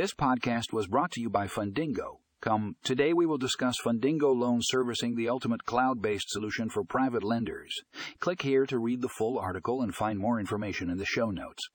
This podcast was brought to you by Fundingo. Come, today we will discuss Fundingo Loan Servicing, the ultimate cloud based solution for private lenders. Click here to read the full article and find more information in the show notes.